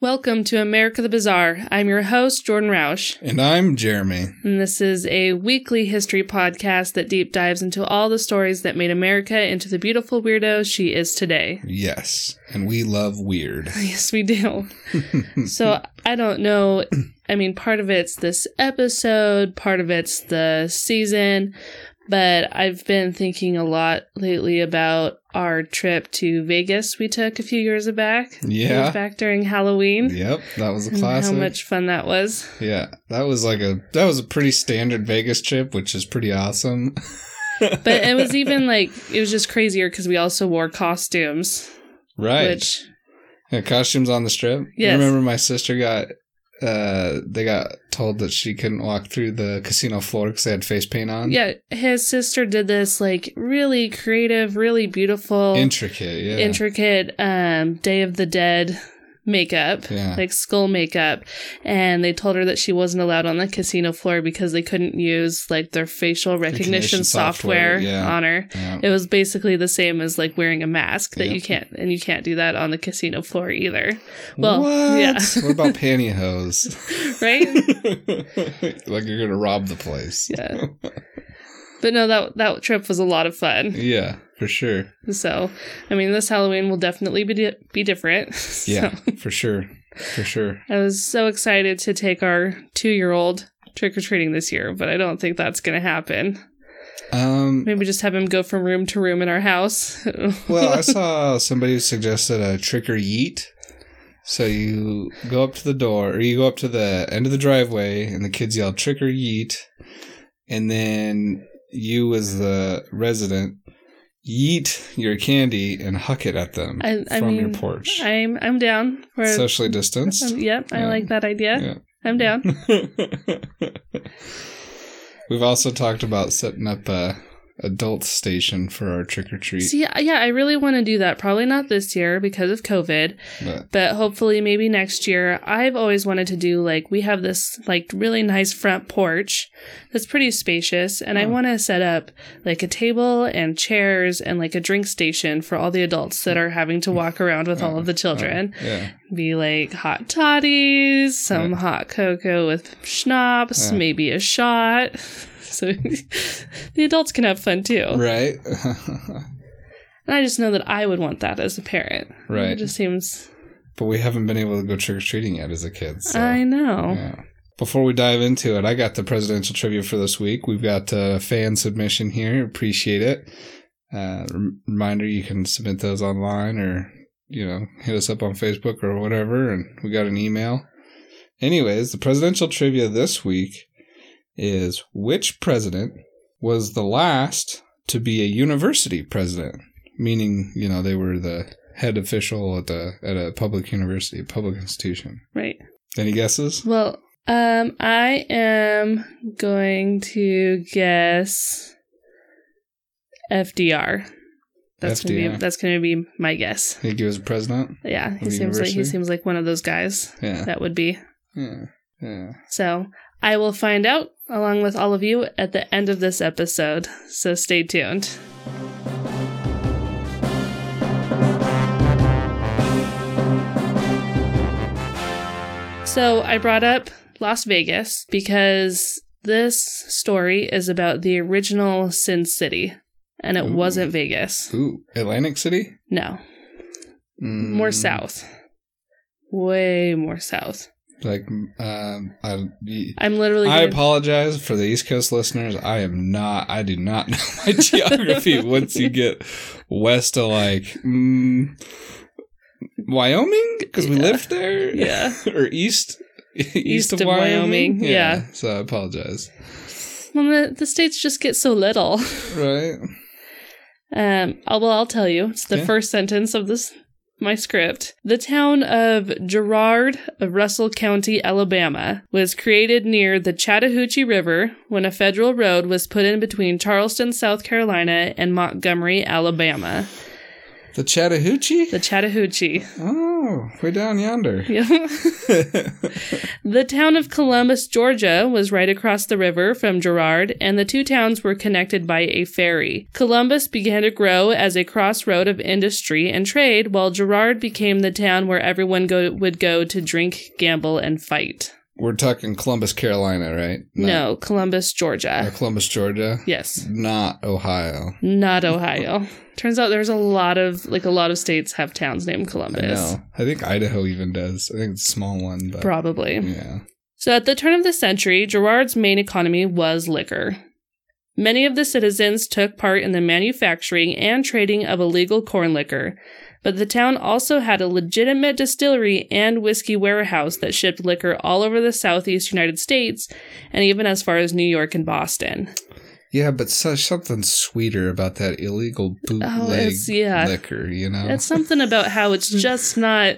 Welcome to America the Bizarre. I'm your host, Jordan Roush, And I'm Jeremy. and this is a weekly history podcast that deep dives into all the stories that made America into the beautiful weirdo she is today. Yes. And we love weird. Yes, we do. so I don't know. I mean, part of it's this episode, part of it's the season, but I've been thinking a lot lately about our trip to Vegas we took a few years back. Yeah. Back during Halloween. Yep, that was a classic. How much fun that was. Yeah, that was like a that was a pretty standard Vegas trip, which is pretty awesome. But it was even like, it was just crazier because we also wore costumes, right. which, yeah, costumes on the strip. Yes. I remember my sister got uh they got told that she couldn't walk through the casino floor because they had face paint on. yeah, his sister did this like really creative, really beautiful. Intricate, yeah. intricate um Day of the Dead makeup, Yeah. like skull makeup, and they told her that she wasn't allowed on the casino floor because they couldn't use like their facial recognition, Recognition software, software, yeah. on her. yeah. It was basically the same as like wearing a mask that you can't and you can't do that on the casino floor either. Well, what? yeah. what about pantyhose? Right? like you're gonna rob the place. Yeah. But no, that that trip was a lot of fun. Yeah, for sure. So, I mean, this Halloween will definitely be di- be different. So- Yeah, for sure. For sure. I was so excited to take our two year old trick or treating this year, but I don't think that's going to happen. Um Maybe just have him go from room to room in our house. well, I saw somebody suggested a trick or yeet. So you go up to the door, or you go up to the end of the driveway, and the kids yell trick or yeet, and then you, as the resident, yeet your candy and huck it at them I, I from your porch, I'm I'm down for. socially distanced. um, yep, I Yeah. like that idea. Yeah. I'm down. We've also talked about setting up a adult station for our trick or treat. See, yeah, I really want to do that. Probably not this year because of COVID, But but hopefully maybe next year. I've always wanted to do like we have this like really nice front porch that's pretty spacious and I Oh. want to set up like a table and chairs and like a drink station for all the adults that are having to walk around with all of the uh-huh. Uh-huh. children. yeah, Be like hot toddies, some Yeah. hot cocoa with schnapps, Yeah. maybe a shot. So the adults can have fun too. right, And I just know that I would want that as a parent. Right. It just seems but we haven't been able to go trick or treating yet as a kid. So. I know. Yeah. Before we dive into it, I got the presidential trivia for this week. We've got a fan submission here. Appreciate it. Uh, rem- reminder you can submit those online or, you know, hit us up on Facebook or whatever. And we got an email. Anyways, the presidential trivia this week is which president was the last to be a university president? Meaning, you know, they were the head official at the at a public university, public institution. Right. Any guesses? Well, um, I am going to guess FDR. That's gonna be FDR. that's gonna be my guess. Think he was president? Yeah, he seems like he seems like one of those guys Yeah. that would be. Yeah. Yeah. So I will find out along with all of you at the end of this episode. So stay tuned. So I brought up Las Vegas because this story is about the original Sin City, and it Ooh. wasn't Vegas. Ooh, Atlantic City? No, Mm, more south. Way more south. Like, um, I, I'm literally. I gonna- apologize for the East Coast listeners. I am not, I do not know my geography once you get west of like, mm, Wyoming? Because we lived there? Yeah. or east? East, of Wyoming, yeah. So I apologize. Well, the, the states just get so little. Right? Um, I'll, well, I'll tell you. It's the Yeah. first sentence of this my script. The town of Girard of Russell County, Alabama, was created near the Chattahoochee River when a federal road was put in between Charleston, South Carolina, and Montgomery, Alabama. The Chattahoochee? The Chattahoochee. oh, Oh, way down yonder. Yeah. the town of Columbus, Georgia was right across the river from Girard, and the two towns were connected by a ferry. Columbus began to grow as a crossroad of industry and trade, while Girard became the town where everyone go- would go to drink, gamble, and fight. We're talking Columbus, Carolina, right? No, Columbus, Georgia. Oh, Columbus, Georgia. Yes, Not Ohio. not Ohio. Turns out there's a lot of like a lot of states have towns named I Columbus. know. I think Idaho even does. I think it's a small one, but Probably. yeah. So at the turn of the century, Girard's main economy was liquor. Many of the citizens took part in the manufacturing and trading of illegal corn liquor, but the town also had a legitimate distillery and whiskey warehouse that shipped liquor all over the southeast United States and even as far as New York and Boston. Yeah, but such something sweeter about that illegal bootleg it's- yeah. liquor, you know? It's something about how it's just not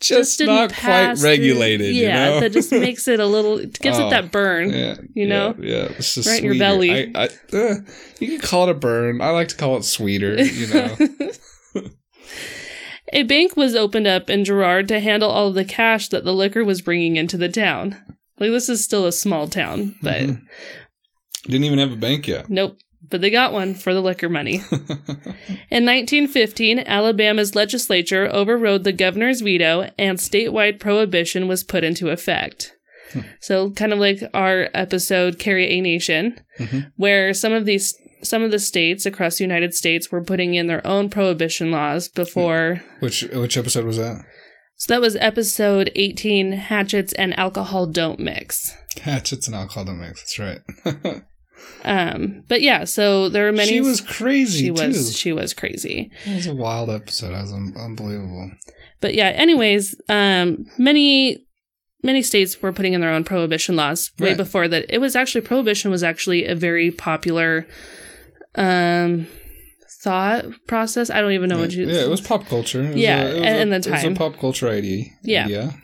just, didn't quite pass through- regulated, Yeah, you know? that just makes it a little it gives Oh, it that burn. yeah, you know? Yeah, it's just Right in your belly. I, I, uh, you can call it a burn. I like to call it sweeter, you know? A bank was opened up in Girard to handle all of the cash that the liquor was bringing into the town. Like, this is still a small town, but Mhm. Didn't even have a bank yet. nope. But they got one for the liquor money. In 1915, Alabama's legislature overrode the governor's veto and statewide prohibition was put into effect. So, kind of like our episode Carry a Nation, Mhm. where some of these some of the states across the United States were putting in their own prohibition laws before which which episode was that? So that was episode 18 Hatchets and Alcohol Don't Mix. Hatchets and alcohol don't mix. That's right. Um, but yeah, so there are many. she was crazy she too. was she was crazy. It was a wild episode. It was un- unbelievable. But yeah, anyways, um, many many states were putting in their own prohibition laws way Right. before that. It was actually prohibition was actually a very popular um thought process. I don't even know what you yeah, it was pop culture. It was Yeah, a, it was and- a, the It was a pop culture idea. Yeah. idea.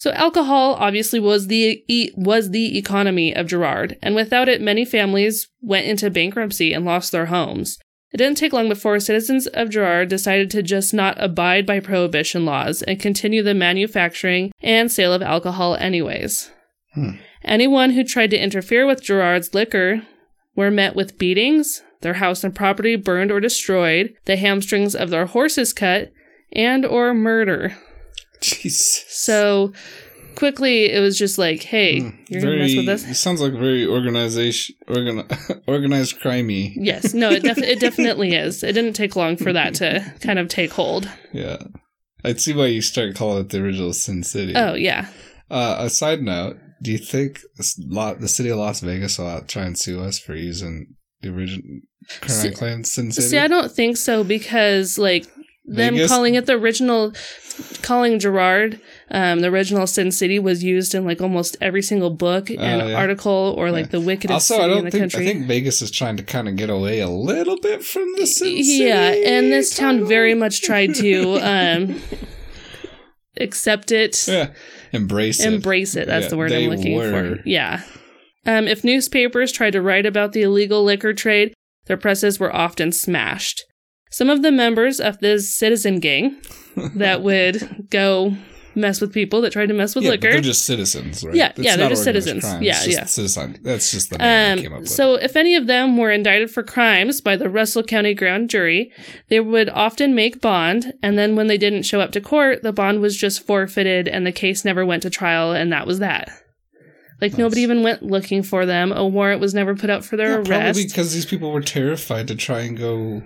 So alcohol obviously was the e- was the economy of Girard, and without it, many families went into bankruptcy and lost their homes. It didn't take long before citizens of Girard decided to just not abide by prohibition laws and continue the manufacturing and sale of alcohol anyways. Hmm. Anyone who tried to interfere with Girard's liquor were met with beatings, their house and property burned or destroyed, the hamstrings of their horses cut, and or murder. Jesus. So quickly, it was just like, "Hey, Hmm. you're gonna mess with this." It sounds like very organization, organ, organized crimey. Yes, no, it, def- it definitely is. It didn't take long for that to kind of take hold. Yeah, I'd see why you start calling it the original Sin City. Oh yeah, Uh, a side note: Do you think lot, the city of Las Vegas will out- try and sue us for using the original current claim Sin City? see, I don't think so because like them Vegas? calling it the original, calling Girard, um, the original Sin City was used in like almost every single book and Oh, yeah. article or like Yeah. the wickedest also, city I in don't the think country. I think Vegas is trying to kind of get away a little bit from the Sin City. yeah, and this town very much tried to um, accept it. yeah embrace it. embrace it. That's Yeah, the word I'm looking were. for. Yeah. Um, if newspapers tried to write about the illegal liquor trade, their presses were often smashed. Some of the members of this citizen gang that would go mess with people that tried to mess with yeah, liquor. they're just citizens, right? Yeah, It's yeah, they're just citizens. crime. Yeah, just yeah. Citizen. That's just the name they came up Um, with. so, if any of them were indicted for crimes by the Russell County Grand Jury, they would often make bond, and then when they didn't show up to court, the bond was just forfeited and the case never went to trial, and that was that. Like, nobody even went looking for them. A warrant was never put out for their yeah, arrest. probably because these people were terrified to try and go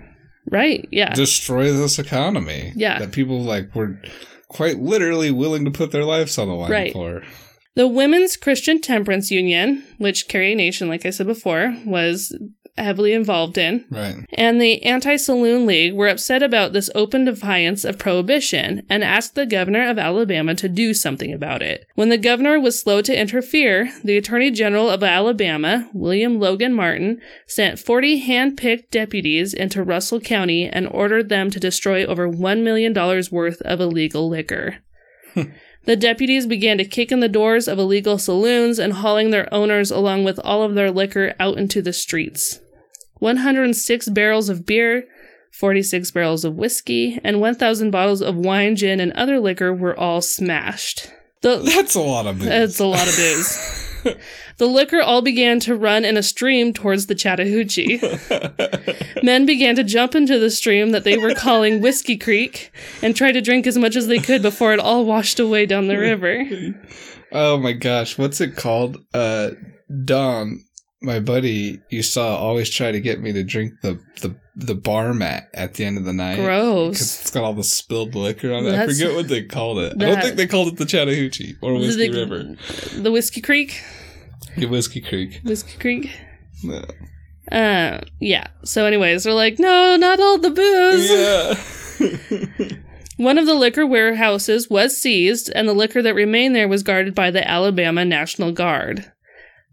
right, yeah. destroy this economy. Yeah. that people like were quite literally willing to put their lives on the line Right. for. The Women's Christian Temperance Union, which Carrie Nation, like I said before, was heavily involved in, Right. and the Anti Saloon League were upset about this open defiance of prohibition and asked the governor of Alabama to do something about it. When the governor was slow to interfere, the Attorney General of Alabama, William Logan Martin, sent 40 hand picked deputies into Russell County and ordered them to destroy over $1 million worth of illegal liquor. Hmm. The deputies began to kick in the doors of illegal saloons and hauling their owners along with all of their liquor out into the streets. 106 barrels of beer, 46 barrels of whiskey, and 1,000 bottles of wine, gin, and other liquor were all smashed. The, That's a lot of booze. that's a lot of booze. the liquor all began to run in a stream towards the Chattahoochee. Men began to jump into the stream that they were calling Whiskey Creek and tried to drink as much as they could before it all washed away down the river. oh my gosh, what's it called? Uh, Don, my buddy, you saw always try to get me to drink the the the bar mat at the end of the night. because Gross. it's got all the spilled liquor on it. I forget what they called it. I don't think they called it the Chattahoochee or Whiskey the, River. The Whiskey Creek? Yeah, Whiskey Creek. Whiskey Creek? Yeah. Uh, yeah. So, anyways, they're like, no, not all the booze. Yeah. One of the liquor warehouses was seized, and the liquor that remained there was guarded by the Alabama National Guard.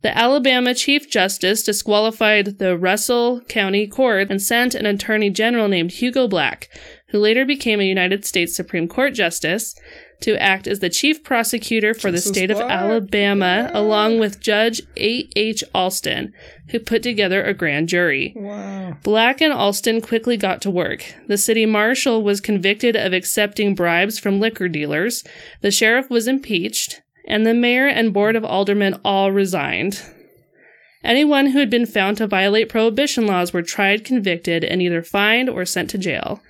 The Alabama Chief Justice disqualified the Russell County Court and sent an attorney general named Hugo Black, who later became a United States Supreme Court justice, to act as the chief prosecutor for the Justice state of Black. Alabama, along with Judge A.H. Alston, who put together a grand jury. wow. Black and Alston quickly got to work. The city marshal was convicted of accepting bribes from liquor dealers, the sheriff was impeached, and the mayor and board of aldermen all resigned. Anyone who had been found to violate prohibition laws were tried, convicted, and either fined or sent to jail.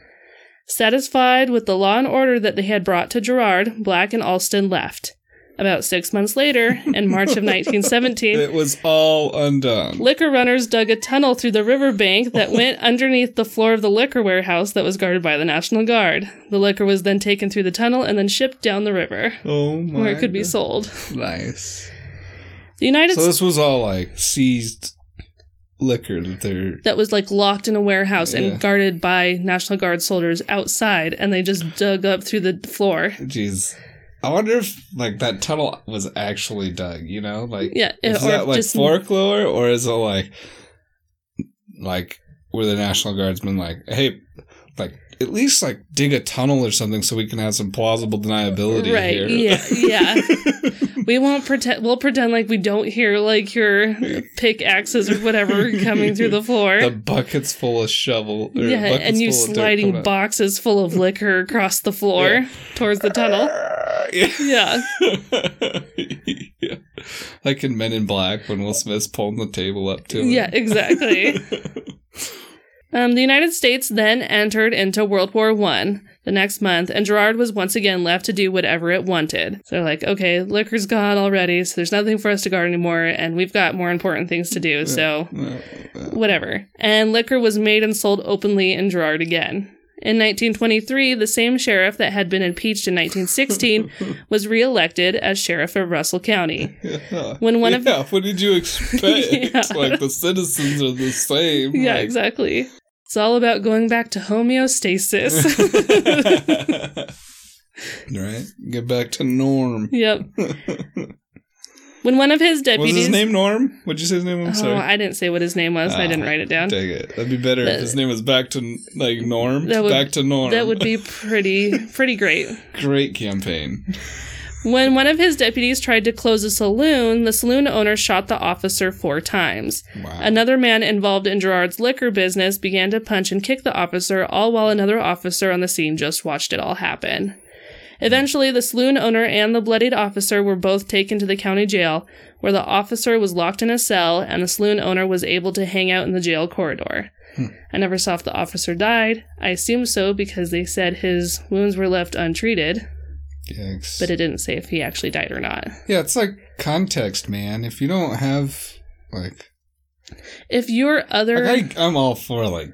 Satisfied with the law and order that they had brought to Girard, Black and Alston left. About six months later, in March of 1917, It was all undone. Liquor runners dug a tunnel through the riverbank that went underneath the floor of the liquor warehouse that was guarded by the National Guard. The liquor was then taken through the tunnel and then shipped down the river, Oh my. where it could be sold. Nice. The United So this was all like seized liquor that they're. that was like locked in a warehouse Yeah. and guarded by National Guard soldiers outside, and they just dug up through the floor. Jeez. I wonder if like that tunnel was actually dug. You know, like Yeah, is that like just folklore or is it like like where the National Guardsmen like, hey, at least like dig a tunnel or something so we can have some plausible deniability Right, here. yeah, yeah. we won't pretend. We'll pretend like we don't hear like your pickaxes or whatever coming through the floor. the buckets full of shovel. Or yeah, and you full of dirt sliding boxes full of liquor across the floor Yeah. towards the tunnel. Yeah. Yeah, yeah. Like in Men in Black when Will Smith's pulling the table up to him. yeah, exactly. Um, the United States then entered into World War One the next month, and Girard was once again left to do whatever it wanted. So they're like, okay, liquor's gone already, so there's nothing for us to guard anymore, and we've got more important things to do. So whatever. And liquor was made and sold openly in Girard again. In 1923, the same sheriff that had been impeached in 1916 was reelected as sheriff of Russell County. Yeah. When one of- what did you expect? Yeah. Like the citizens are the same. Yeah, like- exactly. It's all about going back to homeostasis. right? Get back to Norm. yep. When one of his deputies Was his name Norm? What'd you say his name was? Oh, Sorry. I didn't say what his name was. I didn't Ah, write it down. Dang it. That'd be better That- if his name was back to like Norm. That would- back to Norm. That would be pretty pretty great. great campaign. When one of his deputies tried to close a saloon, the saloon owner shot the officer four times. Wow. Another man involved in Girard's liquor business began to punch and kick the officer, all while another officer on the scene just watched it all happen. Eventually, the saloon owner and the bloodied officer were both taken to the county jail, where the officer was locked in a cell and the saloon owner was able to hang out in the jail corridor. Hmm. I never saw if the officer died. I assume so because they said his wounds were left untreated, Yikes. but it didn't say if he actually died or not. yeah, it's like context, man. If you don't have like If your other Like, I, I'm all for like,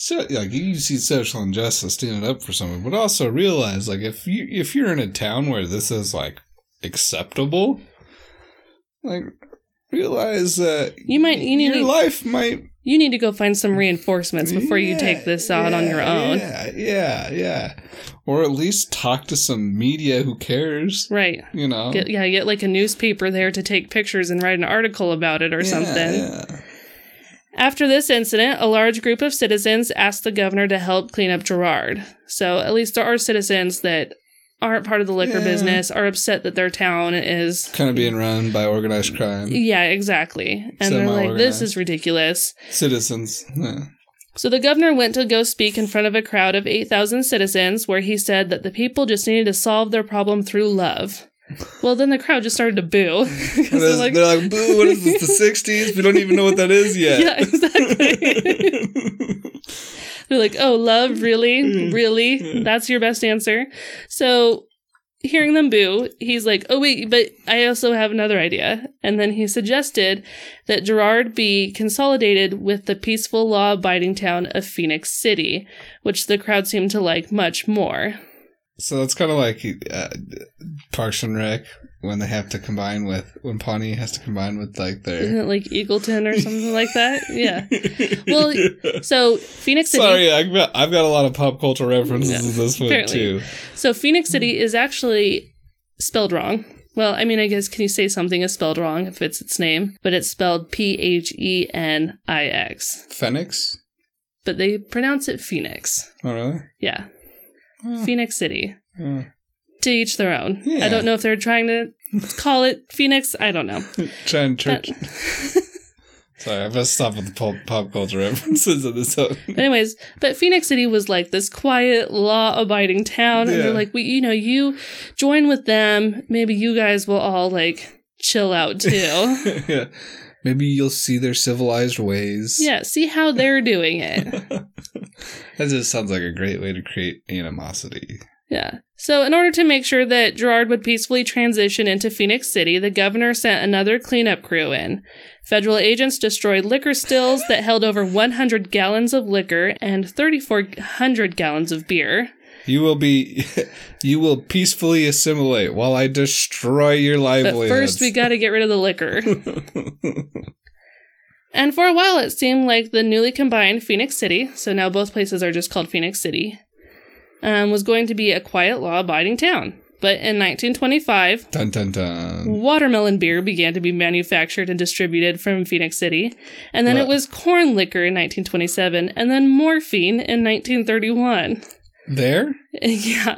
so, like you see social injustice, standing up for someone, but also realize like if you if you're in a town where this is like acceptable, like realize that You might- you your to- life might you need to go find some reinforcements before you take this out on your own. Yeah, yeah, yeah, or at least talk to some media who cares. Right. You know, Get, yeah, get like a newspaper there to take pictures and write an article about it or Yeah, something. yeah. After this incident, a large group of citizens asked the governor to help clean up Girard. So at least there are citizens that aren't part of the liquor Yeah. business, are upset that their town is. Kind of being run by organized crime. Yeah, exactly. And they're like, this is ridiculous. Citizens. Yeah. So the governor went to go speak in front of a crowd of 8,000 citizens where he said that the people just needed to solve their problem through love. Well, then the crowd just started to boo. 'Cause They're they're like, like, boo, what is this, the 60s? We don't even know what that is yet. yeah, exactly. They're like, oh, love, really? Really? That's your best answer? So, hearing them boo, he's like, oh, wait, but I also have another idea. And then he suggested that Girard be consolidated with the peaceful, law abiding town of Phenix City, which the crowd seemed to like much more. So that's kind of like uh, Parks and Rec when they have to combine with, when Pawnee has to combine with like their Isn't it like Eagleton or something like that? Yeah. Well, So, Phenix City. Sorry, I've got, I've got a lot of pop culture references in this one too. So Phenix City is actually spelled wrong. Well, I mean, I guess can you say something is spelled wrong if it's its name? But it's spelled P H E N I X. Phoenix? But they pronounce it Phoenix. Oh, really? Yeah, Oh, Phenix City. oh. To each their own. Yeah. I don't know if they're trying to call it Phoenix. I don't know. Trying But, church. Sorry, I've got stop with the pop, pop culture references in this. but anyways, but Phenix City was like this quiet, law-abiding town, and Yeah. they're like, we, you know, you join with them. Maybe you guys will all like chill out too. yeah. Maybe you'll see their civilized ways. yeah, see how they're doing it. that just sounds like a great way to create animosity. Yeah. So, in order to make sure that Girard would peacefully transition into Phenix City, the governor sent another cleanup crew in. Federal agents destroyed liquor stills that held over 100 gallons of liquor and 3,400 gallons of beer. You will be, you will peacefully assimilate while I destroy your But first, we got to get rid of the liquor. And for a while, it seemed like the newly combined Phenix City, so now both places are just called Phenix City, um, was going to be a quiet, law abiding town. But in 1925, dun dun dun. watermelon beer began to be manufactured and distributed from Phenix City. And then it was corn liquor in 1927, and then morphine in 1931. There yeah.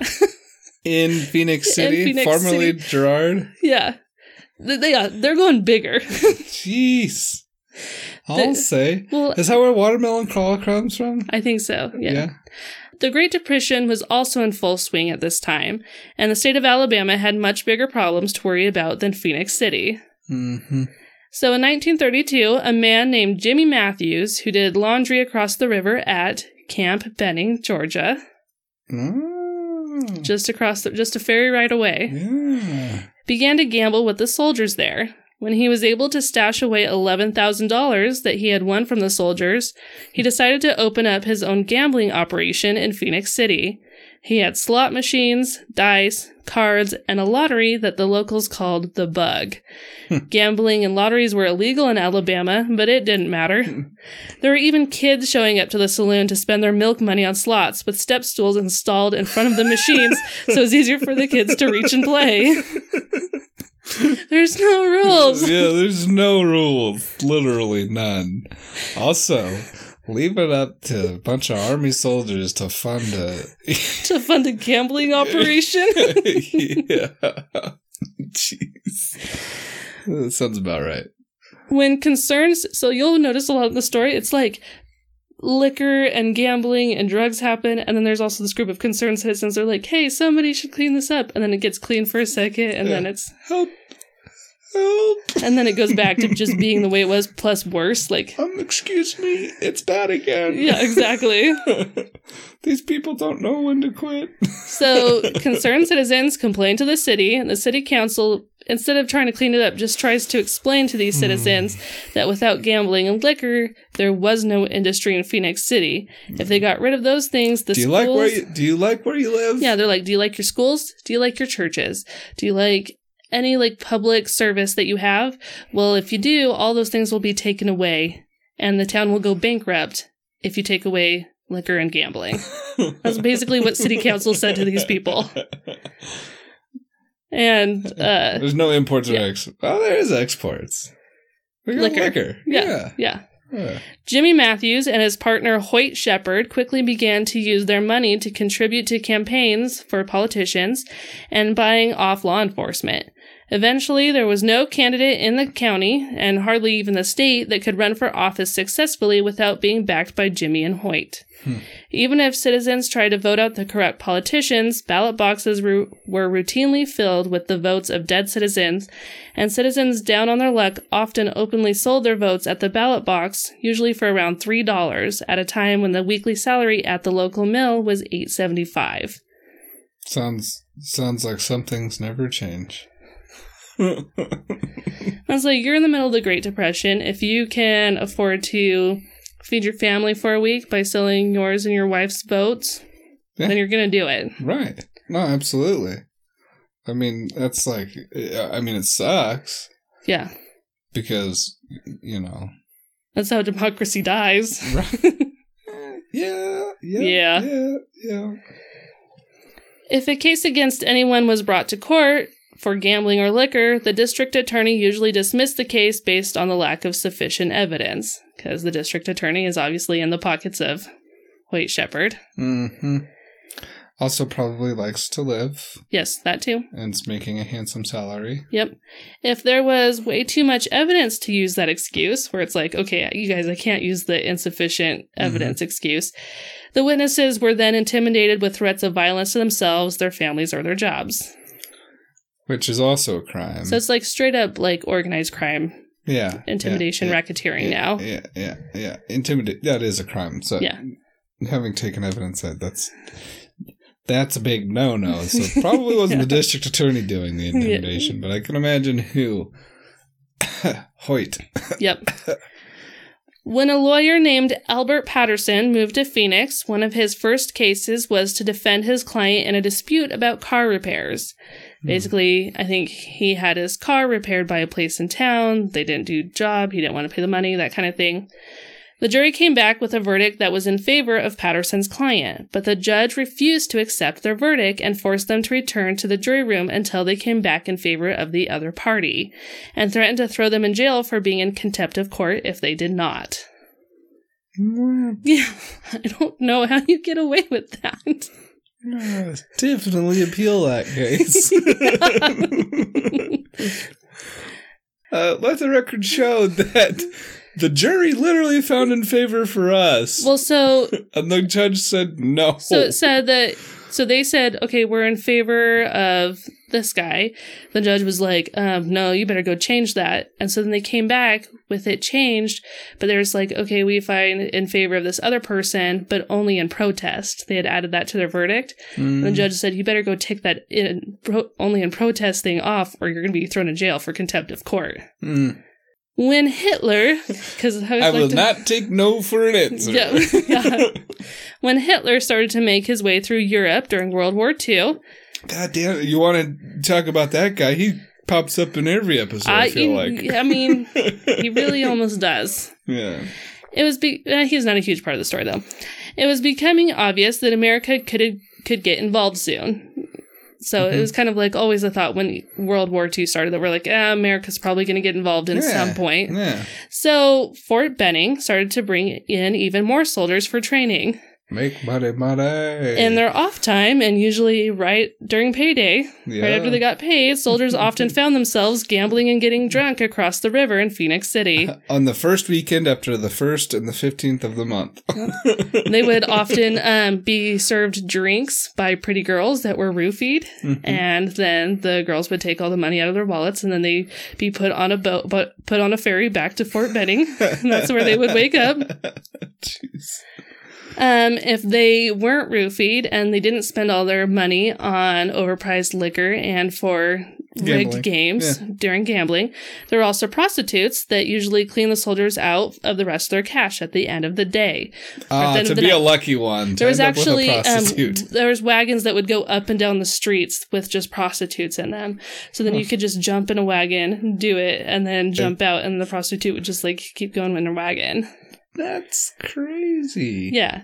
in Phenix City, Phoenix formerly Girard. yeah. They, yeah, they're going bigger. Jeez. I'll The- say. well, Is that where watermelon crawl comes from? I think so. yeah. The Great Depression was also in full swing at this time, and the state of Alabama had much bigger problems to worry about than Phenix City. Mm-hmm. So in 1932, a man named Jimmy Matthews, who did laundry across the river at Camp Benning, Georgia, Oh, just across the, just a ferry ride away, yeah. began to gamble with the soldiers there. When he was able to stash away $11,000 that he had won from the soldiers, he decided to open up his own gambling operation in Phenix City. He had slot machines, dice, cards, and a lottery that the locals called the Bug. Hmm. Gambling and lotteries were illegal in Alabama, but it didn't matter. Hmm. There were even kids showing up to the saloon to spend their milk money on slots with step stools installed in front of the machines so it's easier for the kids to reach and play. There's no rules. yeah, there's no rules. Literally none. Also, leave it up to a bunch of army soldiers to fund a. to fund a gambling operation. yeah. Jeez. That sounds about right. when concerns, so you'll notice a lot in the story, it's like liquor and gambling and drugs happen, and then there's also this group of concerned citizens. They're like, "Hey, somebody should clean this up," and then it gets clean for a second, and then it's Help. Help. and then it goes back to just being the way it was, plus worse. Like, Um, excuse me, it's bad again. yeah, exactly. These people don't know when to quit. So concerned citizens complain to the city, and the city council, instead of trying to clean it up, just tries to explain to these citizens that without gambling and liquor, there was no industry in Phenix City. If they got rid of those things, the do you schools, like where you do you like where you live? yeah, they're like, do you like your schools? Do you like your churches? Do you like any like public service that you have? Well, if you do, all those things will be taken away, and the town will go bankrupt if you take away liquor and gambling. That's basically what city council said to these people. And uh There's no imports or exports. Oh, there is exports. We got Liquor. liquor. yeah, Yeah. yeah. yeah. Jimmy Matthews and his partner Hoyt Shepherd quickly began to use their money to contribute to campaigns for politicians and buying off law enforcement. Eventually, there was no candidate in the county, and hardly even the state, that could run for office successfully without being backed by Jimmy and Hoyt. Hmm. Even if citizens tried to vote out the corrupt politicians, ballot boxes ru- were routinely filled with the votes of dead citizens, and citizens down on their luck often openly sold their votes at the ballot box, usually for around $3, at a time when the weekly salary at the local mill was $8.75. Sounds sounds like some things never change. I was like, you're in the middle of the Great Depression. If you can afford to feed your family for a week by selling yours and your wife's votes, Yeah. then you're going to do it. Right. No, absolutely. I mean, that's like, I mean, it sucks Yeah. because, you know. That's how democracy dies. Right. yeah, yeah. Yeah. Yeah. Yeah. If a case against anyone was brought to court for gambling or liquor, the district attorney usually dismissed the case based on the lack of sufficient evidence, because the district attorney is obviously in the pockets of Hoyt Shepherd. hmm Also, probably likes to live Yes, that too. and is making a handsome salary. Yep. If there was way too much evidence to use that excuse, where it's like, okay, you guys, I can't use the insufficient evidence excuse, the witnesses were then intimidated with threats of violence to themselves, their families, or their jobs. Which is also a crime. So it's like straight up like organized crime, yeah. intimidation, yeah, racketeering yeah, now. Yeah, yeah, yeah. Intimidate. That is a crime. So Yeah. having taken evidence that that's that's a big no no. So it probably wasn't the district attorney doing the intimidation, but I can imagine who. Hoyt. Yep. When a lawyer named Albert Patterson moved to Phenix, one of his first cases was to defend his client in a dispute about car repairs. Hmm. Basically, I think he had his car repaired by a place in town. They didn't do job. He didn't want to pay the money, that kind of thing. The jury came back with a verdict that was in favor of Patterson's client, but the judge refused to accept their verdict and forced them to return to the jury room until they came back in favor of the other party, and threatened to throw them in jail for being in contempt of court if they did not. Yeah, I don't know how you get away with that. Definitely appeal that case. uh, let the record show that the jury literally found in favor for us. Well, so and the judge said no. so it said that so they said, okay, we're in favor of this guy. The judge was like, um, no, you better go change that. And so then they came back with it changed, but there's like, okay, we find in favor of this other person, but only in protest. They had added that to their verdict. And the judge said, you better go take that in pro- only in protest thing off, or you're going to be thrown in jail for contempt of court. Mm. When Hitler, because I, I will like to- not take no for an answer. Yeah. Yeah. when Hitler started to make his way through Europe during World War II, God damn it. You want to talk about that guy? He pops up in every episode, I, feel like. I mean, he really almost does. yeah. It was be- uh, he's not a huge part of the story though. It was becoming obvious that America could could get involved soon. So Mm-hmm. it was kind of like always a thought when World War II started that we're like, eh, America's probably going to get involved in Yeah. some point. Yeah. So Fort Benning started to bring in even more soldiers for training. Make money, money. In their off time, and usually right during payday, yeah. right after they got paid, soldiers often found themselves gambling and getting drunk across the river in Phenix City. On the first weekend after the 1st and the 15th of the month. They would often um, be served drinks by pretty girls that were roofied, Mm-hmm. and then the girls would take all the money out of their wallets, and then they would be put on a boat, but put on a ferry back to Fort Benning. and that's where they would wake up. Jeez. Um, if they weren't roofied and they didn't spend all their money on overpriced liquor and for rigged Gambling. games during gambling, there were also prostitutes that usually clean the soldiers out of the rest of their cash at the end of the day. Ah, end to be night. a lucky one. There was end up with a actually um, there was wagons that would go up and down the streets with just prostitutes in them. So then you could just jump in a wagon, do it, and then jump out, and the prostitute would just like keep going in her wagon. That's crazy. Yeah.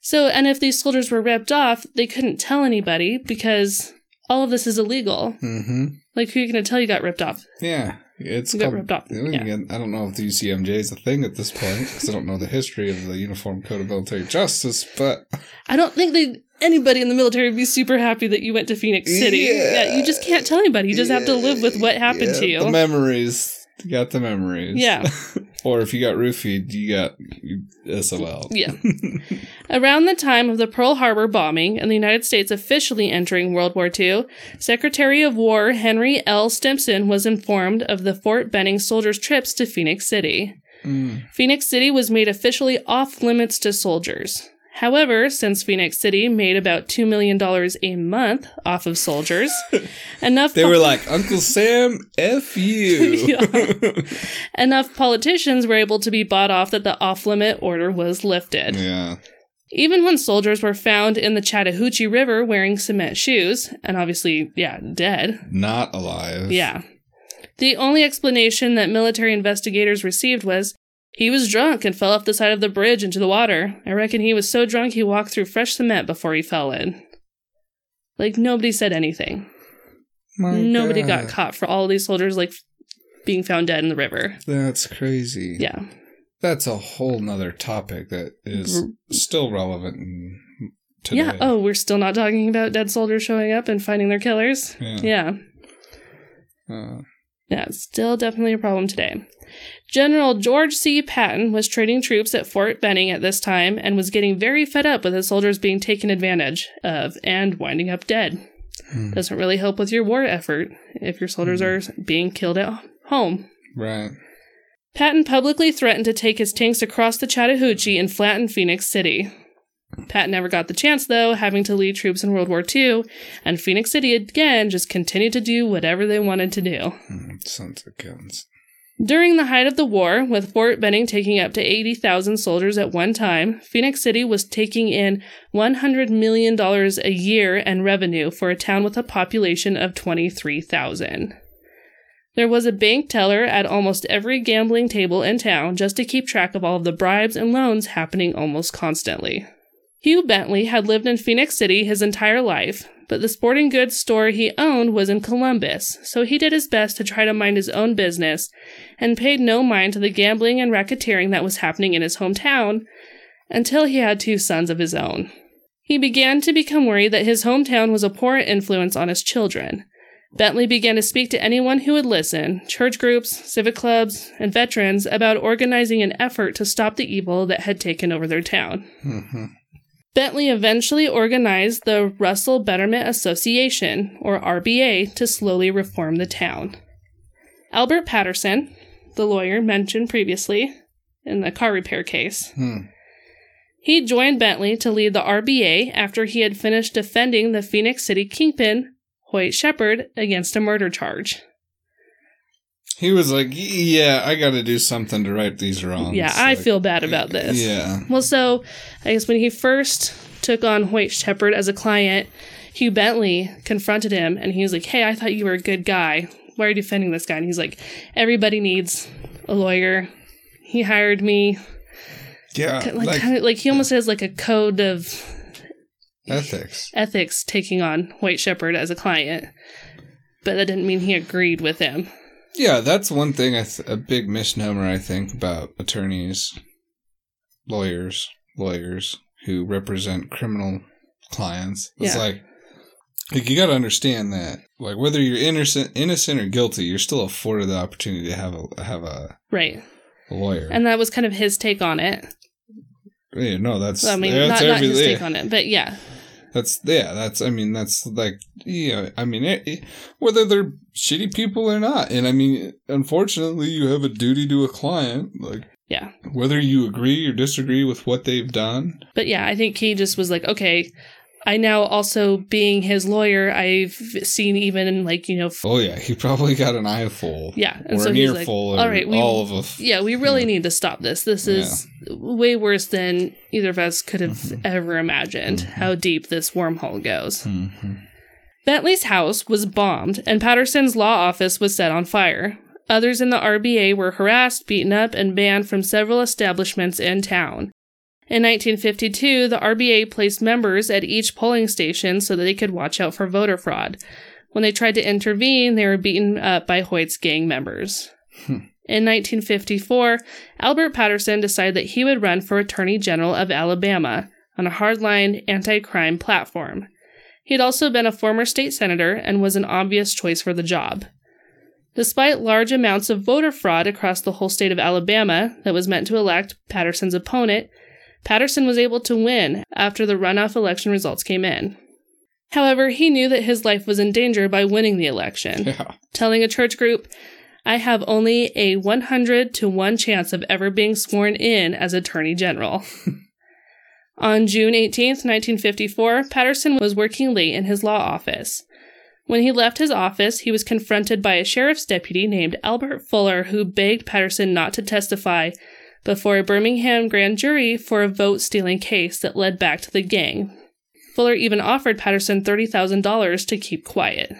So, and if these soldiers were ripped off, they couldn't tell anybody because all of this is illegal. Mm-hmm. Like, who are you going to tell you got ripped off? Yeah. It's You got ripped off. Yeah. I don't know if the UCMJ is a thing at this point because I don't know the history of the Uniform Code of Military Justice, but I don't think they anybody in the military would be super happy that you went to Phenix City. Yeah. you just can't tell anybody. You just have to live with what happened Yeah, to you. The memories. You got the memories. Yeah. or if you got roofied, you got you- SOL. Yeah. Around the time of the Pearl Harbor bombing and the United States officially entering World War II, Secretary of War Henry L. Stimson was informed of the Fort Benning soldiers' trips to Phenix City. Mm. Phenix City was made officially off limits to soldiers. However, since Phenix City made about $2 million a month off of soldiers, enough They were like, Uncle Sam, F you. enough politicians were able to be bought off that the off limit order was lifted. yeah. Even when soldiers were found in the Chattahoochee River wearing cement shoes, and obviously, yeah, dead, Not alive. yeah. The only explanation that military investigators received was he was drunk and fell off the side of the bridge into the water. I reckon he was so drunk he walked through fresh cement before he fell in. Like, nobody said anything. My nobody God. got caught for all these soldiers, like, being found dead in the river. That's crazy. Yeah. That's a whole nother topic that is still relevant today. Yeah. Oh, we're still not talking about dead soldiers showing up and finding their killers. Yeah. Yeah. Uh, Yeah, still definitely a problem today. General George C. Patton was training troops at Fort Benning at this time and was getting very fed up with his soldiers being taken advantage of and winding up dead. Hmm. Doesn't really help with your war effort if your soldiers are being killed at home. right. Patton publicly threatened to take his tanks across the Chattahoochee and flatten Phenix City. Patton never got the chance, though, having to lead troops in World War II, and Phenix City again just continued to do whatever they wanted to do. Mm, Sons of guns. During the height of the war, with Fort Benning taking up to 80,000 soldiers at one time, Phenix City was taking in $100 million a year in revenue for a town with a population of 23,000. There was a bank teller at almost every gambling table in town just to keep track of all of the bribes and loans happening almost constantly. Hugh Bentley had lived in Phenix City his entire life, but the sporting goods store he owned was in Columbus, so he did his best to try to mind his own business and paid no mind to the gambling and racketeering that was happening in his hometown until he had two sons of his own. He began to become worried that his hometown was a poor influence on his children. Bentley began to speak to anyone who would listen church groups, civic clubs, and veterans about organizing an effort to stop the evil that had taken over their town. hmm Bentley eventually organized the Russell Betterment Association, or RBA, to slowly reform the town. Albert Patterson, the lawyer mentioned previously in the car repair case, Hmm. he joined Bentley to lead the RBA after he had finished defending the Phenix City kingpin, Hoyt Shepherd, against a murder charge. He was like, "Yeah, I got to do something to right these wrongs." yeah, I Like, feel bad about this. Yeah. Well, so I guess when he first took on Hoyt Shepherd as a client, Hugh Bentley confronted him and he was like, Hey, I thought you were a good guy. Why are you defending this guy? And he's like, Everybody needs a lawyer. He hired me. Yeah. Like, Like, kind of like he almost has like a code of ethics. ethics taking on Hoyt Shepherd as a client. But that didn't mean he agreed with him. Yeah, that's one thing. I th- a big misnomer I think about attorneys, lawyers, lawyers who represent criminal clients. It's Yeah. like, like you got to understand that, like whether you're innocent, innocent or guilty, you're still afforded the opportunity to have a have a, Right. a lawyer. And that was kind of his take on it. yeah, no, that's Well, I mean, that's not, not his take on it, but yeah. That's yeah. That's I mean that's like yeah. I mean it, it- whether they're shitty people or not, and I mean unfortunately you have a duty to a client. Like Yeah. whether you agree or disagree with what they've done. But yeah, I think he just was like, okay, I now also being his lawyer, I've seen even like, you know, f- Oh yeah, he probably got an eye full. yeah. or an he's or all right, we, all of a. yeah, we really yeah. need to stop this. This is way worse than either of us could have ever imagined how deep this wormhole goes. Mhm. Bentley's house was bombed, and Patterson's law office was set on fire. Others in the RBA were harassed, beaten up, and banned from several establishments in town. In 1952, the RBA placed members at each polling station so that they could watch out for voter fraud. When they tried to intervene, they were beaten up by Hoyt's gang members. Hmm. In 1954, Albert Patterson decided that he would run for Attorney General of Alabama on a hardline anti crime platform. He had also been a former state senator and was an obvious choice for the job. Despite large amounts of voter fraud across the whole state of Alabama that was meant to elect Patterson's opponent, Patterson was able to win after the runoff election results came in. However, he knew that his life was in danger by winning the election, Yeah. telling a church group, I have only a 100 to 1 chance of ever being sworn in as Attorney General. On June 18, 1954, Patterson was working late in his law office. When he left his office, he was confronted by a sheriff's deputy named Albert Fuller who begged Patterson not to testify before a Birmingham grand jury for a vote stealing case that led back to the gang. Fuller even offered Patterson $30,000 to keep quiet.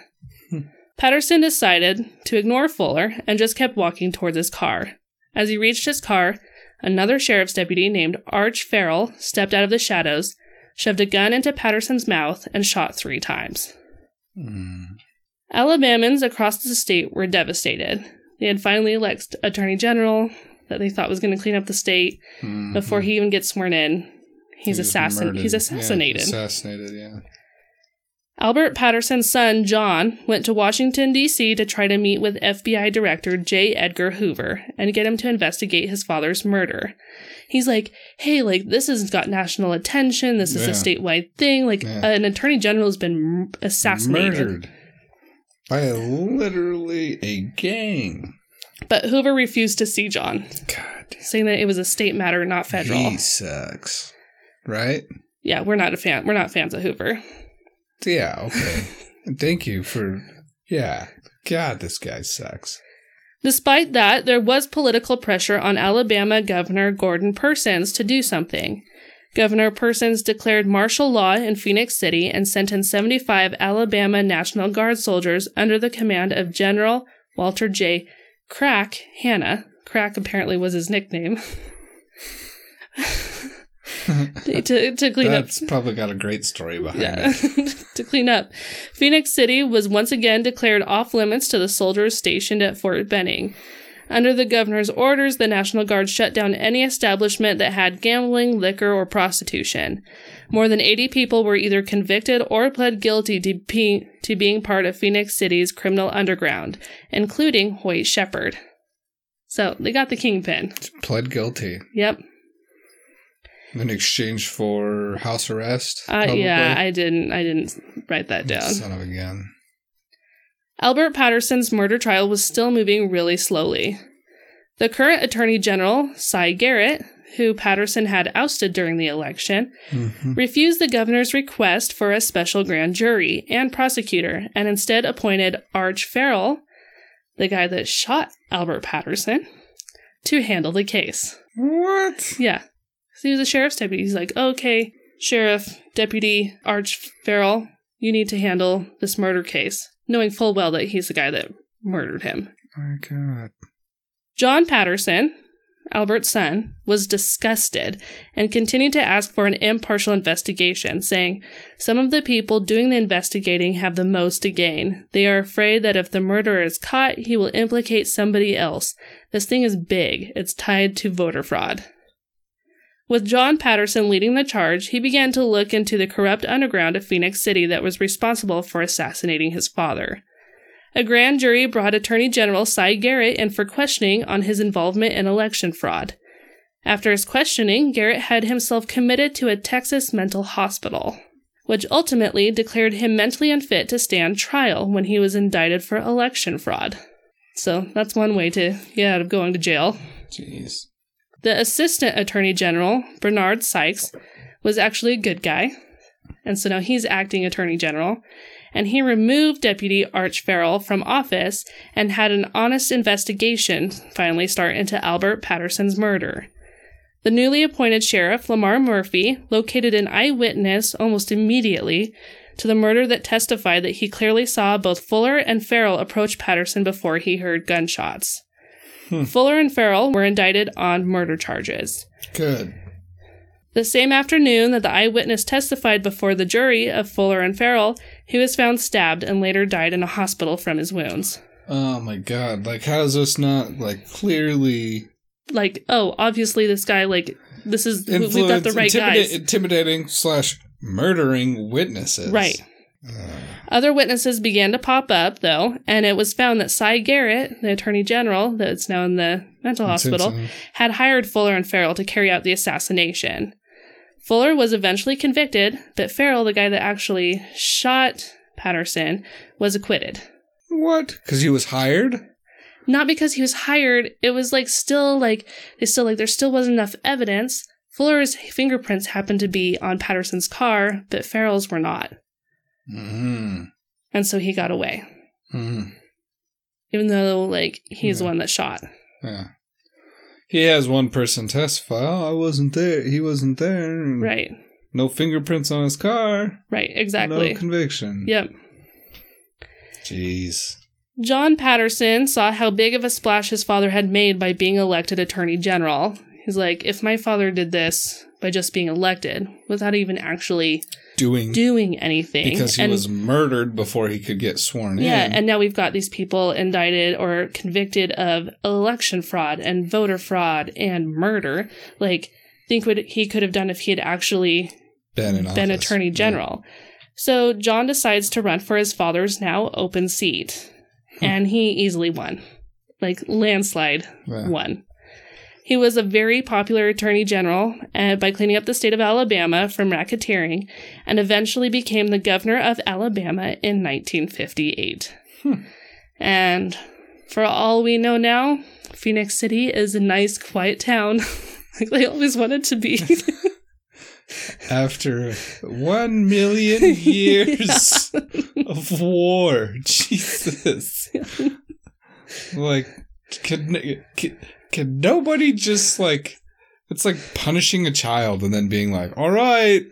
Patterson decided to ignore Fuller and just kept walking towards his car. As he reached his car, another sheriff's deputy named Arch Ferrell stepped out of the shadows, shoved a gun into Patterson's mouth, and shot three times. Mm. Alabamans across the state were devastated. They had finally elected Attorney General that they thought was going to clean up the state. Mhm. Before he even gets sworn in, he's He was assassin. murdered. He's Yeah, assassinated. assassinated, yeah. Albert Patterson's son, John, went to Washington, D.C. to try to meet with FBI Director J. Edgar Hoover and get him to investigate his father's murder. He's like, hey, like, this has got national attention. This is a statewide thing. Like, Yeah. an attorney general has been assassinated. Murdered by literally a gang. But Hoover refused to see John, God saying that it was a state matter, not federal. He sucks. Right? Yeah, we're not a fan. We're not fans of Hoover. Yeah, okay. Thank you for. Yeah. God, this guy sucks. Despite that, there was political pressure on Alabama Governor Gordon Persons to do something. Governor Persons declared martial law in Phenix City and sentenced 75 Alabama National Guard soldiers under the command of General Walter J. Crack Hanna. Crack apparently was his nickname. to, to clean up That's probably got a great story behind yeah. it. to clean up. Phenix City was once again declared off limits to the soldiers stationed at Fort Benning. Under the governor's orders, the National Guard shut down any establishment that had gambling, liquor, or prostitution. More than 80 people were either convicted or pled guilty to, be- to being part of Phenix City's criminal underground, including Hoyt Shepherd. So they got the kingpin. Pled guilty Yep. in exchange for house arrest. Uh, yeah, I didn't. I didn't write that down. Son of a gun. Albert Patterson's murder trial was still moving really slowly. The current Attorney General, Si Garrett, who Patterson had ousted during the election, Mhm. refused the governor's request for a special grand jury and prosecutor and instead appointed Arch Ferrell, the guy that shot Albert Patterson, to handle the case. What? Yeah. So he was a sheriff's deputy. He's like, okay, Sheriff, Deputy Arch Ferrell, you need to handle this murder case, knowing full well that he's the guy that murdered him. My God. John Patterson, Albert's son, was disgusted and continued to ask for an impartial investigation, saying, Some of the people doing the investigating have the most to gain. They are afraid that if the murderer is caught, he will implicate somebody else. This thing is big, it's tied to voter fraud. With John Patterson leading the charge, he began to look into the corrupt underground of Phenix City that was responsible for assassinating his father. A grand jury brought Attorney General Si Garrett in for questioning on his involvement in election fraud. After his questioning, Garrett had himself committed to a Texas mental hospital, which ultimately declared him mentally unfit to stand trial when he was indicted for election fraud. So that's one way to get out of going to jail. Jeez. The Assistant Attorney General, Bernard Sykes, was actually a good guy, and so now he's acting Attorney General, and he removed Deputy Arch Ferrell from office and had an honest investigation finally start into Albert Patterson's murder. The newly appointed sheriff, Lamar Murphy, located an eyewitness almost immediately to the murder that testified that he clearly saw both Fuller and Ferrell approach Patterson before he heard gunshots. Fuller and Ferrell were indicted on murder charges. Good. The same afternoon that the eyewitness testified before the jury of Fuller and Ferrell, He was found stabbed and later died in a hospital from his wounds. Oh my god! Like, how is this not like clearly Like, oh, obviously this guy, like, this is, we- we've got the right intimida- guys. intimidating slash murdering witnesses? Right. Uh, Other witnesses began to pop up, though, and it was found that Si Garrett, the attorney general that's now in the mental hospital, had hired Fuller and Ferrell to carry out the assassination. Fuller was eventually convicted, but Ferrell, the guy that actually shot Patterson, was acquitted. What? Because he was hired. Not because he was hired, it was like still like they still like there still wasn't enough evidence. Fuller's fingerprints happened to be on Patterson's car, but Ferrell's were not. Mm-hmm. And so he got away. Mm-hmm. Even though like he's the one that shot. Yeah. He has one person testify. Oh, I wasn't there. He wasn't there. Right. No fingerprints on his car. Right, exactly. No conviction. Yep. Jeez. John Patterson saw how big of a splash his father had made by being elected Attorney General. He's like, if my father did this by just being elected without even actually Doing doing anything. because he and, was murdered before he could get sworn Yeah, in. Yeah, and now we've got these people indicted or convicted of election fraud and voter fraud and murder. Like, think what he could have done if he had actually been been attorney general. So John decides to run for his father's now open seat, and he easily won, like landslide Yeah. won. He was a very popular attorney general uh, by cleaning up the state of Alabama from racketeering, and eventually became the governor of Alabama in 1958. Hmm. And for all we know now, Phenix City is a nice, quiet town, like they always wanted to be. After one million years of war, Jesus. like, could, could could nobody just like? It's like punishing a child and then being like, "All right,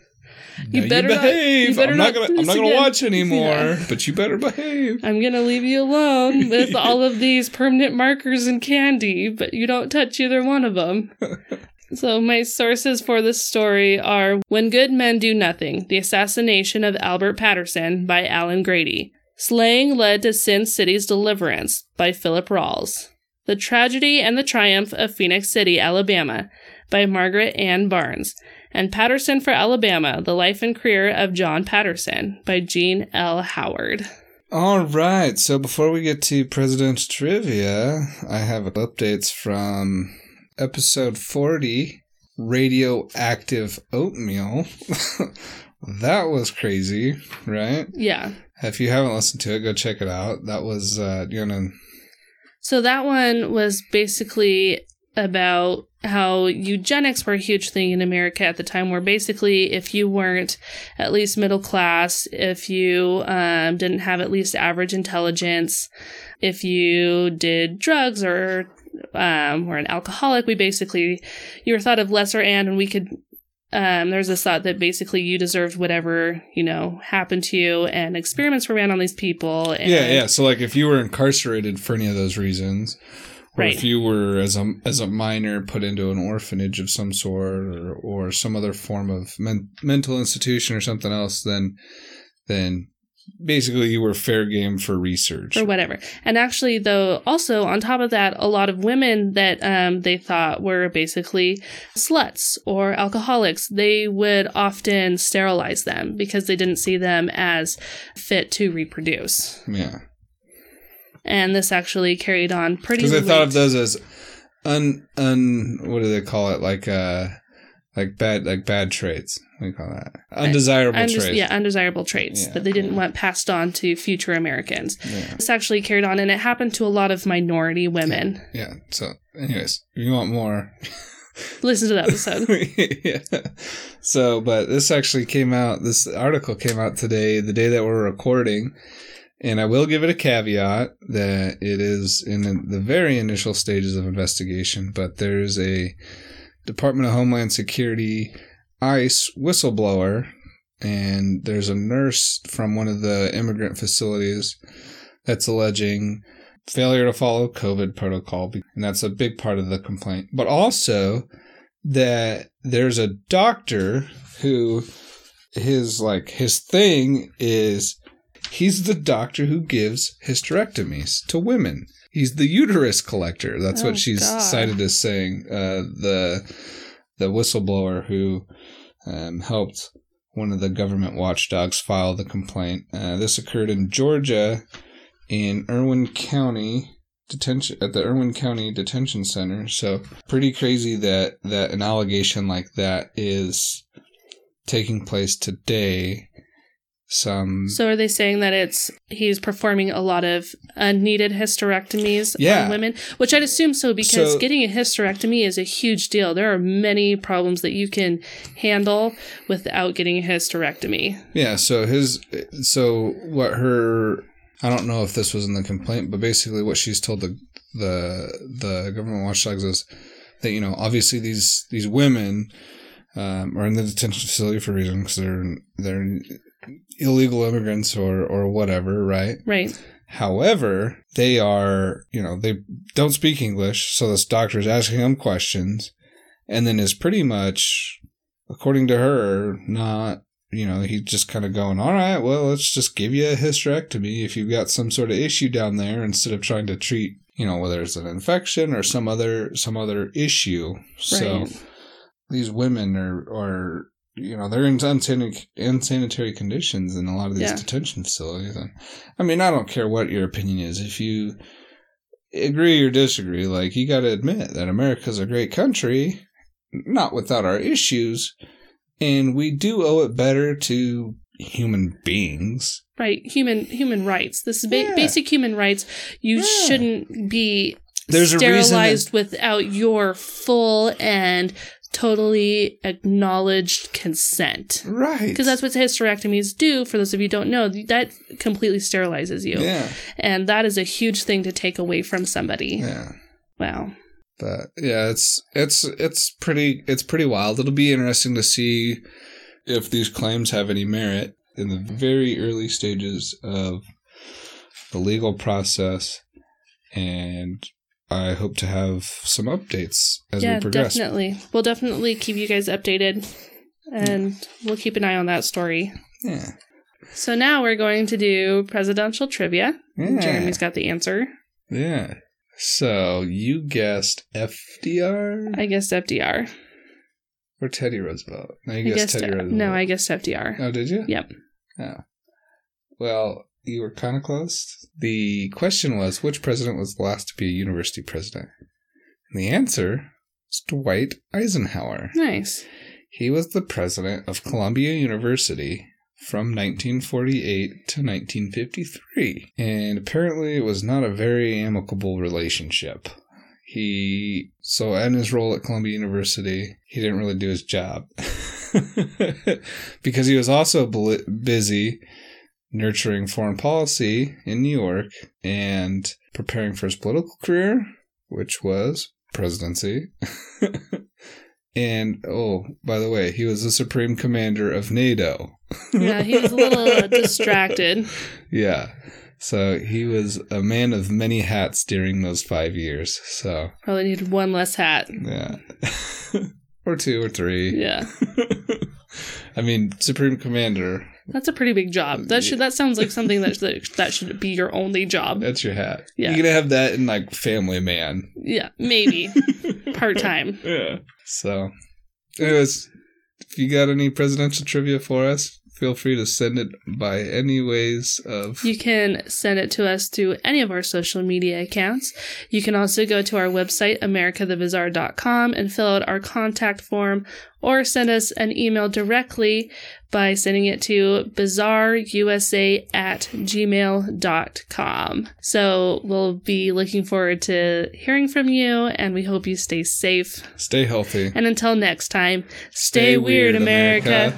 You better not- behave. you better I'm not not gonna. I'm not gonna again." watch anymore. Yeah. But you better behave." I'm gonna leave you alone with all of these permanent markers and candy, but you don't touch either one of them. so, my sources for this story are When Good Men Do Nothing The Assassination of Albert Patterson by Alan Grady, Slaying Led to Sin City's Deliverance by Philip Rawls, The Tragedy and the Triumph of Phenix City, Alabama by Margaret Ann Barnes, and Patterson for Alabama The Life and Career of John Patterson by Jean L. Howard. All right. So before we get to President trivia, I have updates from episode 40 Radioactive Oatmeal. that was crazy, right? Yeah. If you haven't listened to it, go check it out. That was, uh, you know, So that one was basically about how eugenics were a huge thing in America at the time, where basically, if you weren't at least middle class, if you um, didn't have at least average intelligence, if you did drugs or um, were an alcoholic, we basically you were thought of lesser and, and we could. Um, there's this thought that basically you deserved whatever you know happened to you, and experiments were ran on these people. And yeah, yeah. So like if you were incarcerated for any of those reasons, or Right. if you were as a as a minor put into an orphanage of some sort or or some other form of men, mental institution or something else, then then basically you were fair game for research. or whatever. And actually, though, also on top of that, a lot of women that um, they thought were basically sluts or alcoholics, they would often sterilize them because they didn't see them as fit to reproduce. Yeah, And this actually carried on pretty. because they thought of those as un un what do they call it like uh like bad like bad traits. What do you call that? Uh, undesirable Undes- traits. yeah, undesirable traits Yeah, that they didn't yeah. want passed on to future Americans. yeah. This actually carried on, and it happened to a lot of minority women. Yeah. So, anyways, if you want more, Listen to the episode. yeah. So, but this actually came out. This article came out today, the day that we're recording, and I will give it a caveat that it is in the very initial stages of investigation. But there's a Department of Homeland Security ICE whistleblower, and there's a nurse from one of the immigrant facilities that's alleging failure to follow COVID protocol, and that's a big part of the complaint. But also that there's a doctor who his like his thing is He's the doctor who gives hysterectomies to women. He's the uterus collector. That's Oh, what she's God. cited as saying. Uh, the the whistleblower who um, helped one of the government watchdogs file the complaint. Uh, this occurred in Georgia, in Irwin County detention at the Irwin County Detention Center. So pretty crazy that that an allegation like that is taking place today. Some So are they saying that it's he's performing a lot of unneeded hysterectomies Yeah. on women? Which I'd assume so because So- getting a hysterectomy is a huge deal. There are many problems that you can handle without getting a hysterectomy. Yeah, so his so what her I don't know if this was in the complaint, but basically what she's told the the the government watchdogs is that you know obviously these these women um, are in the detention facility for a reason because they're they're illegal immigrants or or whatever, right? Right. However, they are you know they don't speak English, so this doctor is asking them questions, and then is pretty much, according to her, not you know, he's just kind of going, all right, well, let's just give you a hysterectomy if you've got some sort of issue down there instead of trying to treat, you know, whether it's an infection or some other some other issue. So these women are are you know they're in unsanitary, unsanitary conditions in a lot of these Yeah. detention facilities and i mean i don't care what your opinion is if you agree or disagree like you got to admit that america's a great country not without our issues and we do owe it better to human beings Right. Human human rights. This is ba- Yeah. basic human rights. You Yeah. shouldn't be There's reason that- sterilized without your full and totally acknowledged consent. right Because that's what hysterectomies do. For those of you who don't know, that completely sterilizes you, yeah and that is a huge thing to take away from somebody. yeah Wow. but yeah it's it's it's pretty it's pretty wild it'll be interesting to see if these claims have any merit in the very early stages of the legal process and i hope to have some updates as yeah, we progress definitely. We'll definitely keep you guys updated, and we'll keep an eye on that story. yeah So now we're going to do presidential trivia. yeah Jeremy's got the answer. yeah so you guessed fdr I guessed FDR. or teddy roosevelt no you I guessed guessed teddy roosevelt no, I guessed FDR. oh did you Yep. Oh. Well, you were kind of close. The question was which president was the last to be a university president? And the answer is Dwight Eisenhower. Nice. He was the president of Columbia University from 1948 to 1953. And apparently it was not a very amicable relationship. He, so in his role at Columbia University, he didn't really do his job. because he was also busy nurturing foreign policy in New York and preparing for his political career, which was presidency. and oh, by the way, he was the supreme commander of NATO. Yeah, he was a little uh, distracted. Yeah. So he was a man of many hats during those five years. So, Probably needed one less hat. yeah. or two or three. Yeah, I mean, Supreme Commander, that's a pretty big job. That should that sounds like something that that, that should be your only job. that's your hat. Yeah. You're going to have that in like Family Man. Yeah, maybe part time. Yeah. So, anyways, if you got any presidential trivia for us, feel free to send it by any ways of. You can send it to us through any of our social media accounts. You can also go to our website, americathebizarre.com, and fill out our contact form or send us an email directly by sending it to bizarreusa at gmail.com. So we'll be looking forward to hearing from you, and we hope you stay safe. Stay healthy. And until next time, stay, weird, America.